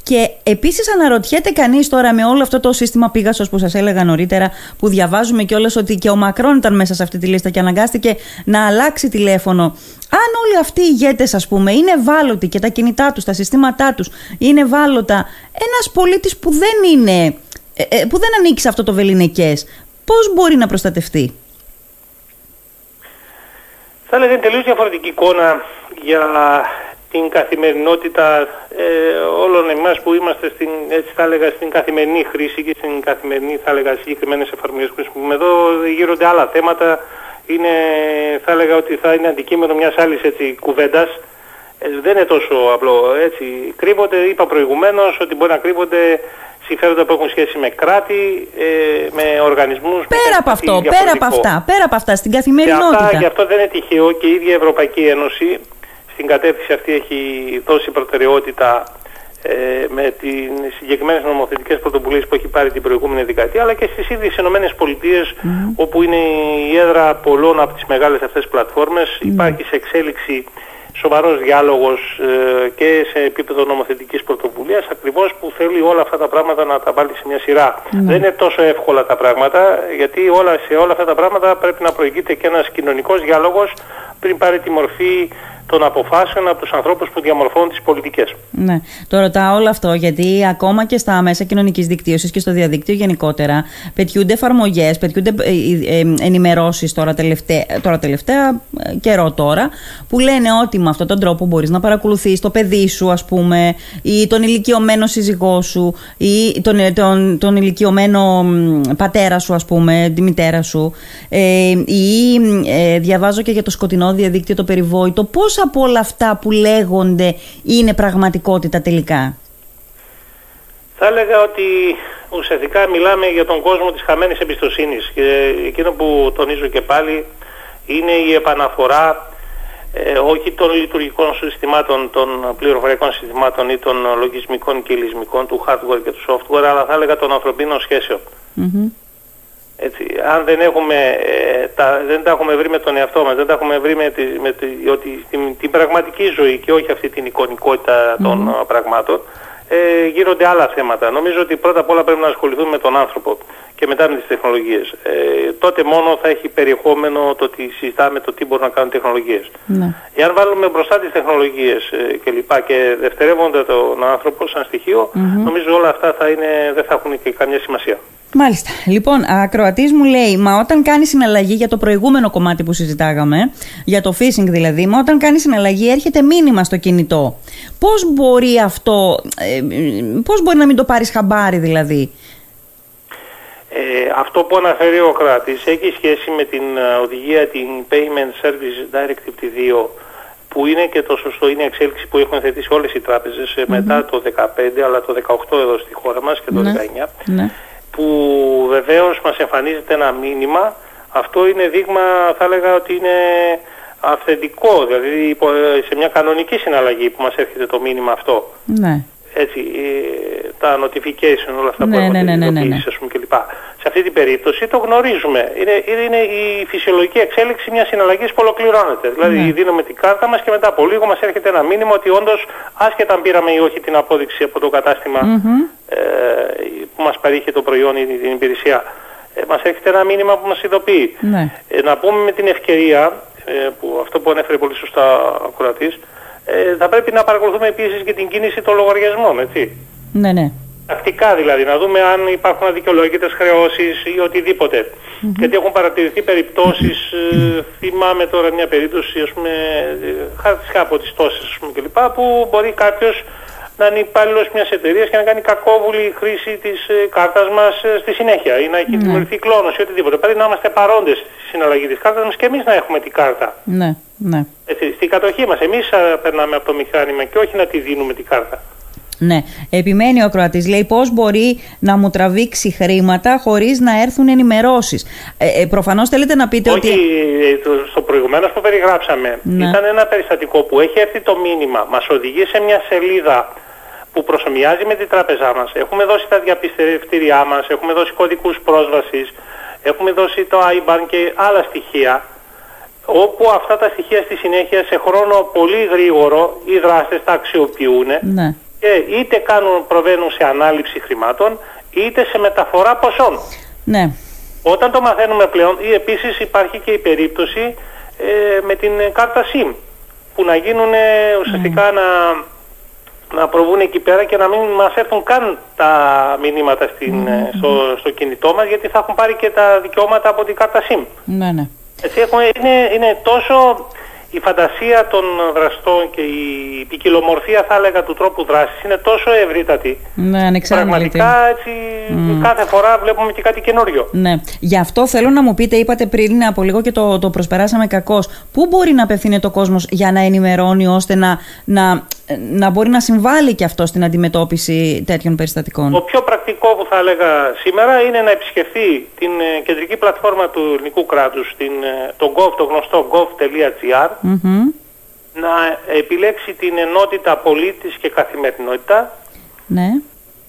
Speaker 1: Και επίσης αναρωτιέται κανείς τώρα με όλο αυτό το σύστημα πήγασο που σας έλεγα νωρίτερα, που διαβάζουμε κιόλας ότι και ο Μακρόν ήταν μέσα σε αυτή τη λίστα και αναγκάστηκε να αλλάξει τηλέφωνο. Αν όλοι αυτοί οι ηγέτες, ας πούμε, είναι ευάλωτοι και τα κινητά τους, τα συστήματά τους είναι ευάλωτα, ένας πολίτης που δεν είναι. Ε, ε, που δεν ανήκει σε αυτό το βεληνικές, πώς μπορεί να προστατευτεί;
Speaker 2: Θα έλεγα είναι τελείως διαφορετική εικόνα για την καθημερινότητα ε, όλων εμάς που είμαστε στην, έτσι θα έλεγα, στην καθημερινή χρήση και στην καθημερινή θα έλεγα συγκεκριμένες εφαρμογές που χρησιμοποιούμε. Εδώ γύρονται άλλα θέματα. Είναι, θα έλεγα ότι θα είναι αντικείμενο μιας άλλης έτσι, κουβέντας. Ε, δεν είναι τόσο απλό. Έτσι. Κρύβονται, είπα προηγουμένως, ότι μπορεί να κρύβονται συμφέροντα που έχουν σχέση με κράτη, ε, με οργανισμούς.
Speaker 1: Πέρα από αυτό, πέρα από αυτά, πέρα από αυτά, στην καθημερινότητα. Και, αυτά,
Speaker 2: και αυτό δεν είναι τυχαίο και η ίδια η Ευρωπαϊκή Ένωση στην κατεύθυνση αυτή έχει δώσει προτεραιότητα ε, με τις συγκεκριμένες νομοθετικές πρωτοβουλίες που έχει πάρει την προηγούμενη δεκαετία αλλά και στις ίδιες Ηνωμένες Πολιτείες όπου είναι η έδρα πολλών από τις μεγάλες αυτές πλατφόρμες υπάρχει σε εξέλιξη σοβαρός διάλογος ε, και σε επίπεδο νομοθετικής πρωτοβουλίας ακριβώς που θέλει όλα αυτά τα πράγματα να τα βάλει σε μια σειρά. Δεν είναι τόσο εύκολα τα πράγματα γιατί όλα, σε όλα αυτά τα πράγματα πρέπει να προηγείται και ένας κοινωνικός διάλογος πριν πάρει τη μορφή των αποφάσεων από τους ανθρώπους που διαμορφώνουν τις πολιτικές.
Speaker 1: Ναι. Το ρωτάω όλο αυτό γιατί ακόμα και στα μέσα κοινωνικής δικτύωσης και στο διαδίκτυο γενικότερα πετιούνται εφαρμογές, πετιούνται ε, ε, ε, ενημερώσεις τώρα τελευταία, τώρα τελευταία καιρό τώρα που λένε ότι με αυτόν τον τρόπο μπορείς να παρακολουθείς το παιδί σου ας πούμε ή τον ηλικιωμένο σύζυγό σου ή τον, τον, τον ηλικιωμένο πατέρα σου ας πούμε, τη μητέρα σου ε, ή ε, διαβάζω και για το σκοτεινό διαδίκτυο το περιβόητο πώς από όλα αυτά που λέγονται είναι πραγματικότητα τελικά;
Speaker 2: Θα έλεγα ότι ουσιαστικά μιλάμε για τον κόσμο της χαμένης εμπιστοσύνης και εκείνο που τονίζω και πάλι είναι η επαναφορά ε, όχι των λειτουργικών συστημάτων, των πληροφοριακών συστημάτων ή των λογισμικών και λυσμικών του hardware και του software, αλλά θα έλεγα των ανθρωπίνων έτσι, αν δεν, έχουμε, ε, τα, δεν τα έχουμε βρει με τον εαυτό μας, δεν τα έχουμε βρει με, τη, με τη, ότι την, την πραγματική ζωή και όχι αυτή την εικονικότητα των πραγμάτων, ε, γίνονται άλλα θέματα. Νομίζω ότι πρώτα απ' όλα πρέπει να ασχοληθούμε με τον άνθρωπο και μετά με τις τεχνολογίες. Ε, τότε μόνο θα έχει περιεχόμενο το ότι συζητάμε το τι μπορούν να κάνουν τεχνολογίες. Ναι. Εάν βάλουμε μπροστά τις τεχνολογίες ε, και λοιπά και δευτερεύονται τον άνθρωπο σαν στοιχείο, νομίζω όλα αυτά θα είναι, δεν θα έχουν και καμιά σημασία.
Speaker 1: Μάλιστα. Λοιπόν, ακροατής μου λέει, μα όταν κάνεις συναλλαγή για το προηγούμενο κομμάτι που συζητάγαμε, για το phishing δηλαδή, μα όταν κάνεις συναλλαγή έρχεται μήνυμα στο κινητό. Πώς μπορεί αυτό, ε, πώς μπορεί να μην το πάρεις χαμπάρι δηλαδή;
Speaker 2: Ε, αυτό που αναφέρει ο κράτης έχει σχέση με την ε, οδηγία την Payment Service Directive 2 που είναι και το σωστό, είναι η εξέλιξη που έχουν θετήσει όλες οι τράπεζες ε, μετά το 2015 αλλά το 2018 εδώ στη χώρα μας και το 2019 ναι. Που βεβαίως μας εμφανίζεται ένα μήνυμα αυτό είναι δείγμα θα έλεγα ότι είναι αυθεντικό δηλαδή σε μια κανονική συναλλαγή που μας έρχεται το μήνυμα αυτό.
Speaker 1: Ναι
Speaker 2: έτσι, ε, τα notification, όλα αυτά
Speaker 1: ναι,
Speaker 2: που έχουν
Speaker 1: ναι, ναι, ναι, ναι.
Speaker 2: ας πούμε κλπ. Σε αυτή την περίπτωση το γνωρίζουμε. Είναι, είναι η φυσιολογική εξέλιξη μιας συναλλαγής που ολοκληρώνεται. Δηλαδή ναι. δίνουμε την κάρτα μας και μετά από λίγο μας έρχεται ένα μήνυμα ότι όντως άσχετα αν πήραμε ή όχι την απόδειξη από το καταστημα ε, που μας παρήχε το προϊόν ή την υπηρεσία ε, μας έρχεται ένα μήνυμα που μας ειδοποιεί.
Speaker 1: Ναι.
Speaker 2: Ε, να πούμε με την ευκαιρία, ε, που αυτό που ανέφερε πολύ σωστά ο κουρατής, ε, θα πρέπει να παρακολουθούμε επίσης και την κίνηση των λογαριασμών, έτσι.
Speaker 1: Ναι, ναι.
Speaker 2: Τακτικά δηλαδή, να δούμε αν υπάρχουν αδικαιολόγητες χρεώσεις ή οτιδήποτε. Γιατί έχουν παρατηρηθεί περιπτώσεις, ε, θυμάμαι τώρα μια περίπτωση, ας πούμε, χάρτισκα από τις τόσες, ας πούμε, κλπ, που μπορεί κάποιος να είναι υπάλληλος μιας εταιρείας και να κάνει κακόβουλη χρήση της ε, κάρτας μας ε, στη συνέχεια ή να έχει
Speaker 1: Ναι.
Speaker 2: δημιουργηθεί κλόνο ή οτιδήποτε. Πρέπει να είμαστε παρόντες στη συναλλαγή της κάρτας μας και εμείς να έχουμε την κάρτα.
Speaker 1: Ναι, ναι.
Speaker 2: Έτσι, στην κατοχή μας. Εμείς περνάμε από το μηχάνημα και όχι να τη δίνουμε την κάρτα.
Speaker 1: Ναι. Επιμένει ο Κροατής, λέει πώς μπορεί να μου τραβήξει χρήματα χωρίς να έρθουν ενημερώσεις. Ε, ε, προφανώς θέλετε να πείτε
Speaker 2: Όχι,
Speaker 1: ότι...
Speaker 2: ε, το- στο προηγουμένως που περιγράψαμε
Speaker 1: Ναι.
Speaker 2: ήταν ένα περιστατικό που έχει έρθει το μήνυμα, μας οδηγεί σε μια σελίδα που προσωμιάζει με την τράπεζά μας. Έχουμε δώσει τα διαπιστευτήριά μας, έχουμε δώσει κωδικούς πρόσβασης, έχουμε δώσει το IBAN και άλλα στοιχεία όπου αυτά τα στοιχεία στη συνέχεια σε χρόνο πολύ γρήγορο οι δράστες τα αξιοποιούν
Speaker 1: Ναι.
Speaker 2: και είτε κάνουν, προβαίνουν σε ανάληψη χρημάτων είτε σε μεταφορά ποσών.
Speaker 1: Ναι.
Speaker 2: Όταν το μαθαίνουμε πλέον, ή επίσης υπάρχει και η περίπτωση ε, με την ε, κάρτα SIM, που να γίνουν ε, ουσιαστικά να, να προβούν εκεί πέρα και να μην μας έρθουν καν τα μηνύματα στην, ε, στο, στο κινητό μας, γιατί θα έχουν πάρει και τα δικαιώματα από την κάρτα SIM.
Speaker 1: Ναι, ναι.
Speaker 2: Έτσι έχουμε, είναι, είναι τόσο η φαντασία των δραστών και η ποικιλομορφία θα έλεγα του τρόπου δράσης είναι τόσο ευρύτατη.
Speaker 1: Ναι, ανεξάρτητη.
Speaker 2: Πραγματικά έτσι κάθε φορά βλέπουμε και κάτι καινούριο.
Speaker 1: Ναι. Γι' αυτό θέλω να μου πείτε, είπατε πριν από λίγο και το, το προσπεράσαμε κακώς. Πού μπορεί να απευθύνεται ο κόσμος για να ενημερώνει ώστε να, να, να μπορεί να συμβάλλει και αυτό στην αντιμετώπιση τέτοιων περιστατικών;
Speaker 2: Το πιο πρακτικό που θα έλεγα σήμερα είναι να επισκεφθεί την ε, κεντρική πλατφόρμα του ελληνικού κράτους, την, ε, το, gov, το γνωστό gov.gr,
Speaker 1: Μμμ.
Speaker 2: να επιλέξει την ενότητα πολίτης και καθημερινότητα
Speaker 1: Ναι.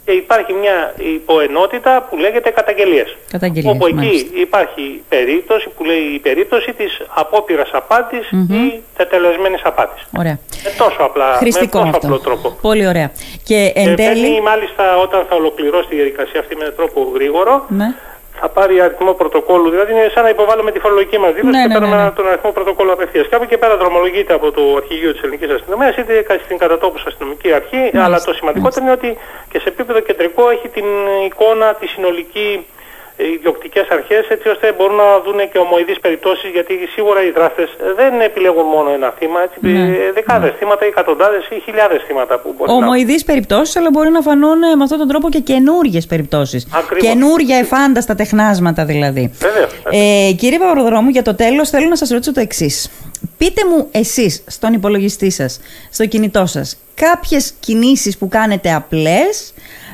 Speaker 2: και υπάρχει μια υποενότητα που λέγεται καταγγελίες.
Speaker 1: Καταγγελίες,
Speaker 2: Όπου εκεί
Speaker 1: μάλιστα.
Speaker 2: υπάρχει περίπτωση που λέει η περίπτωση της απόπειρας απάτης ή τετελεσμένης απάτης.
Speaker 1: Ωραία.
Speaker 2: Με τόσο απλά,
Speaker 1: Χρηστικό
Speaker 2: με τόσο
Speaker 1: αυτό.
Speaker 2: απλό τρόπο.
Speaker 1: Πολύ ωραία. Και εν
Speaker 2: Και
Speaker 1: τέλει.
Speaker 2: παίρνει μάλιστα όταν θα ολοκληρώσει τη διαδικασία αυτή με τρόπο γρήγορο,
Speaker 1: Ναι.
Speaker 2: Θα πάρει αριθμό πρωτοκόλλου. Δηλαδή είναι σαν να υποβάλουμε τη φορολογική μας δήλωση
Speaker 1: Ναι,
Speaker 2: και
Speaker 1: ναι,
Speaker 2: παίρνουμε
Speaker 1: ναι, ναι.
Speaker 2: τον αριθμό πρωτοκόλλου απευθείας. Και από εκεί και πέρα δρομολογείται από το αρχηγείο της ελληνικής αστυνομίας είτε στην κατατόπου αστυνομική αρχή. Αλλά το σημαντικότερο είναι ότι και σε επίπεδο κεντρικό έχει την εικόνα, τη συνολική ιδιοκτικές αρχές, έτσι ώστε μπορούν να δουν και ομοειδείς περιπτώσεις. Γιατί σίγουρα οι δράστες δεν επιλέγουν μόνο ένα θύμα, έτσι,
Speaker 1: Ναι.
Speaker 2: δεκάδες θύματα, ή εκατοντάδες ή χιλιάδες θύματα που μπορεί να
Speaker 1: Ομοειδείς περιπτώσεις, αλλά μπορεί να φανούν ε, με αυτόν τον τρόπο και καινούριε περιπτώσεις.
Speaker 2: Ακριβώς.
Speaker 1: Καινούργια εφάνταστα τεχνάσματα δηλαδή.
Speaker 2: Βεβαίως.
Speaker 1: Ε, κύριε Παπαδρόμου, για το τέλος θέλω να σας ρωτήσω το εξής. Πείτε μου εσείς στον υπολογιστή σας, στο κινητό σας, κάποιες κινήσεις που κάνετε απλές αμ,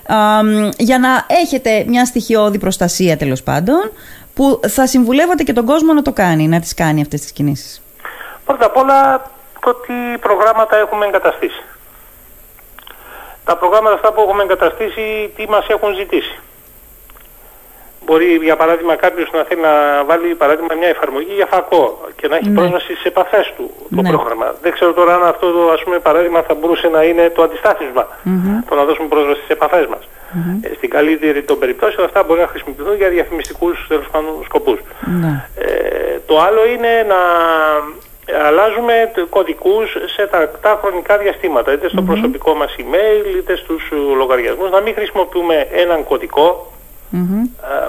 Speaker 1: για να έχετε μια στοιχειώδη προστασία τέλος πάντων που θα συμβουλεύατε και τον κόσμο να το κάνει, να τις κάνει αυτές τις κινήσεις.
Speaker 2: Πρώτα απ' όλα το τι προγράμματα έχουμε εγκαταστήσει. Τα προγράμματα αυτά που έχουμε εγκαταστήσει τι μας έχουν ζητήσει; Μπορεί για παράδειγμα κάποιος να θέλει να βάλει παράδειγμα μια εφαρμογή για φακό και να έχει
Speaker 1: Ναι.
Speaker 2: πρόσβαση στις επαφές του το
Speaker 1: Ναι.
Speaker 2: πρόγραμμα. Δεν ξέρω τώρα αν αυτό το ας πούμε, παράδειγμα θα μπορούσε να είναι το αντισταθμισμα Το να δώσουμε πρόσβαση στις επαφές μας. Ε, στην καλύτερη των περιπτώσεων αυτά μπορεί να χρησιμοποιηθούν για διαφημιστικούς τέλος πάντων σκοπούς.
Speaker 1: Ναι.
Speaker 2: Ε, το άλλο είναι να αλλάζουμε τ- κωδικούς σε τακτά χρονικά διαστήματα, είτε στο προσωπικό μας email, είτε στους ε, λογαριασμούς, να μην χρησιμοποιούμε έναν κωδικό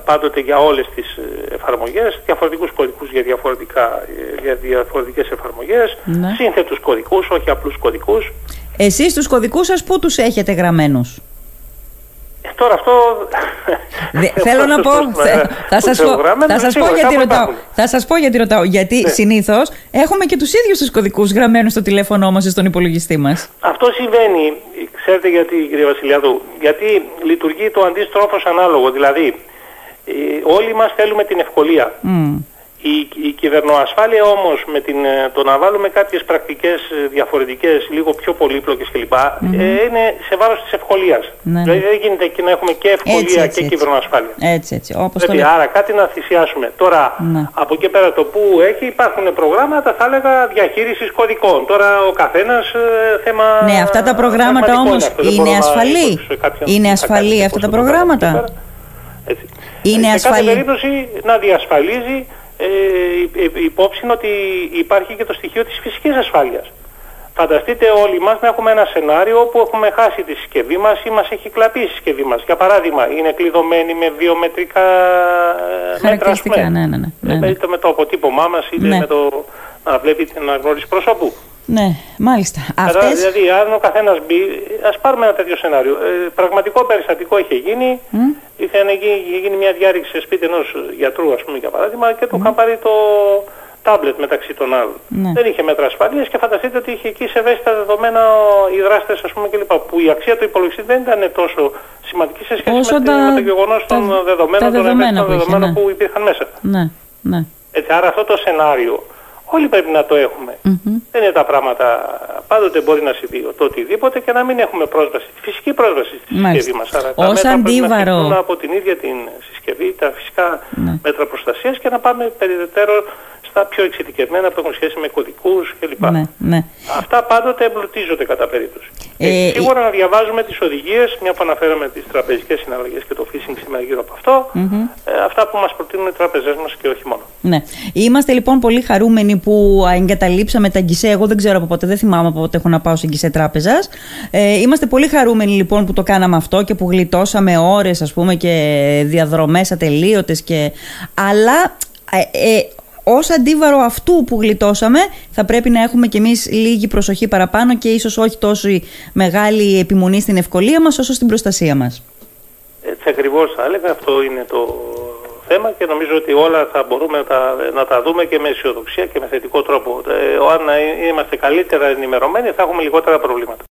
Speaker 2: πάντοτε για όλες τις εφαρμογές, διαφορετικούς κωδικούς για, διαφορετικά, για διαφορετικές εφαρμογές, ναι. σύνθετους κωδικούς, όχι απλούς κωδικούς.
Speaker 1: Εσείς τους κωδικούς σας πού τους έχετε γραμμένους;
Speaker 2: Τώρα αυτό...
Speaker 1: θέλω να πω, θα σας πω, θα σας πω γιατί ρωτάω. Θα σας πω γιατί ρωτάω. Γιατί ναι. συνήθως έχουμε και τους ίδιους τους κωδικούς γραμμένους στο τηλέφωνο μας στον υπολογιστή μας.
Speaker 2: Αυτό συμβαίνει, ξέρετε γιατί κύριε Βασιλιάδου, γιατί λειτουργεί το αντίστροφος ανάλογο. Δηλαδή, ε, όλοι μας θέλουμε την ευκολία. Η, η κυβερνοασφάλεια όμως με την, ε, το να βάλουμε κάποιες πρακτικές ε, διαφορετικές, λίγο πιο πολύπλοκες κλπ. Mm-hmm. είναι σε βάρος της ευκολίας. Ναι. Δηλαδή δεν γίνεται εκεί να έχουμε και ευκολία έτσι, έτσι, και έτσι. κυβερνοασφάλεια.
Speaker 1: Έτσι, έτσι. Όπως
Speaker 2: δηλαδή, το άρα κάτι να θυσιάσουμε. Τώρα ναι. από εκεί πέρα το που έχει υπάρχουν προγράμματα θα έλεγα διαχείρισης κωδικών. Τώρα ο καθένας θέμα...
Speaker 1: Ναι, αυτά τα προγράμματα όμως είναι ασφαλή; Είναι ασφαλή αυτά τα προγράμματα;
Speaker 2: Έτσι. Είναι σε κάθε περίπτωση να διασφαλίζει ε, υπόψη ότι υπάρχει και το στοιχείο της φυσικής ασφάλειας. Φανταστείτε όλοι μας να έχουμε ένα σενάριο όπου έχουμε χάσει τη συσκευή μας ή μας έχει κλαπεί η συσκευή μας. Για παράδειγμα, είναι κλειδωμένη με βιομετρικά
Speaker 1: ε, μέτρα, ναι, ναι, ναι, ναι,
Speaker 2: ναι. Είτε με το αποτύπωμά μας, είτε ναι. με το να βλέπει την αναγνώριση προσώπου.
Speaker 1: Ναι, μάλιστα. Αυτές...
Speaker 2: Δηλαδή, αν ο καθένας μπει, ας πάρουμε ένα τέτοιο σενάριο. Ε, πραγματικό περιστατικό είχε γίνει. Mm. Είχε, είχε γίνει μια διάρρηξη σε σπίτι ενός γιατρού, ας πούμε, για παράδειγμα, και του mm. είχαν πάρει το τάμπλετ μεταξύ των άλλων. Ναι. Δεν είχε μέτρα ασφαλείας και φανταστείτε ότι είχε εκεί σε ευαίσθητα δεδομένα οι δράστες, ας πούμε, κλπ. Που η αξία του υπολογιστή δεν ήταν τόσο σημαντική σε σχέση με, τα... με το γεγονός των δεδομένων, των ευαίσθητων δεδομένων που υπήρχαν μέσα.
Speaker 1: Ναι, ναι.
Speaker 2: Έτσι, άρα αυτό το σενάριο Όλοι πρέπει να το εχουμε Δεν είναι τα πράγματα. Πάντοτε μπορεί να συμβεί το οτιδήποτε και να μην έχουμε πρόσβαση. Φυσική πρόσβαση στη συσκευή μας. Άρα
Speaker 1: τα μέτρα αντίβαρο.
Speaker 2: Πρέπει να από την ίδια την συσκευή, τα φυσικά ναι. μέτρα προστασίας και να πάμε περιττέρω στα πιο εξειδικευμένα που έχουν σχέση με κωδικούς κλπ. Ναι, ναι. Αυτά πάντοτε εμπλουτίζονται κατά περίπτωση. Ε, σίγουρα να διαβάζουμε τις οδηγίες, μια που αναφέραμε τις τραπεζικές συναλλαγές και το phishing σήμερα γύρω από αυτό, ε, αυτά που μας προτείνουν οι τράπεζέ μας και όχι μόνο.
Speaker 1: Ναι. Είμαστε λοιπόν πολύ χαρούμενοι που εγκαταλείψαμε τα γκισέ. Εγώ δεν ξέρω από πότε, δεν θυμάμαι από πότε έχω να πάω σε γκισέ τράπεζας. Ε, είμαστε πολύ χαρούμενοι λοιπόν που το κάναμε αυτό και που γλιτώσαμε ώρες, ας πούμε, και διαδρομές ατελείωτες. Και... Αλλά ε, ε, ως αντίβαρο αυτού που γλιτώσαμε, θα πρέπει να έχουμε κι εμείς λίγη προσοχή παραπάνω και ίσως όχι τόσο μεγάλη επιμονή στην ευκολία μας όσο στην προστασία μας.
Speaker 2: Έτσι ακριβώς θα έλεγα. Αυτό είναι το θέμα και νομίζω ότι όλα θα μπορούμε να τα, να τα δούμε και με αισιοδοξία και με θετικό τρόπο. Ε, αν είμαστε καλύτερα ενημερωμένοι θα έχουμε λιγότερα προβλήματα.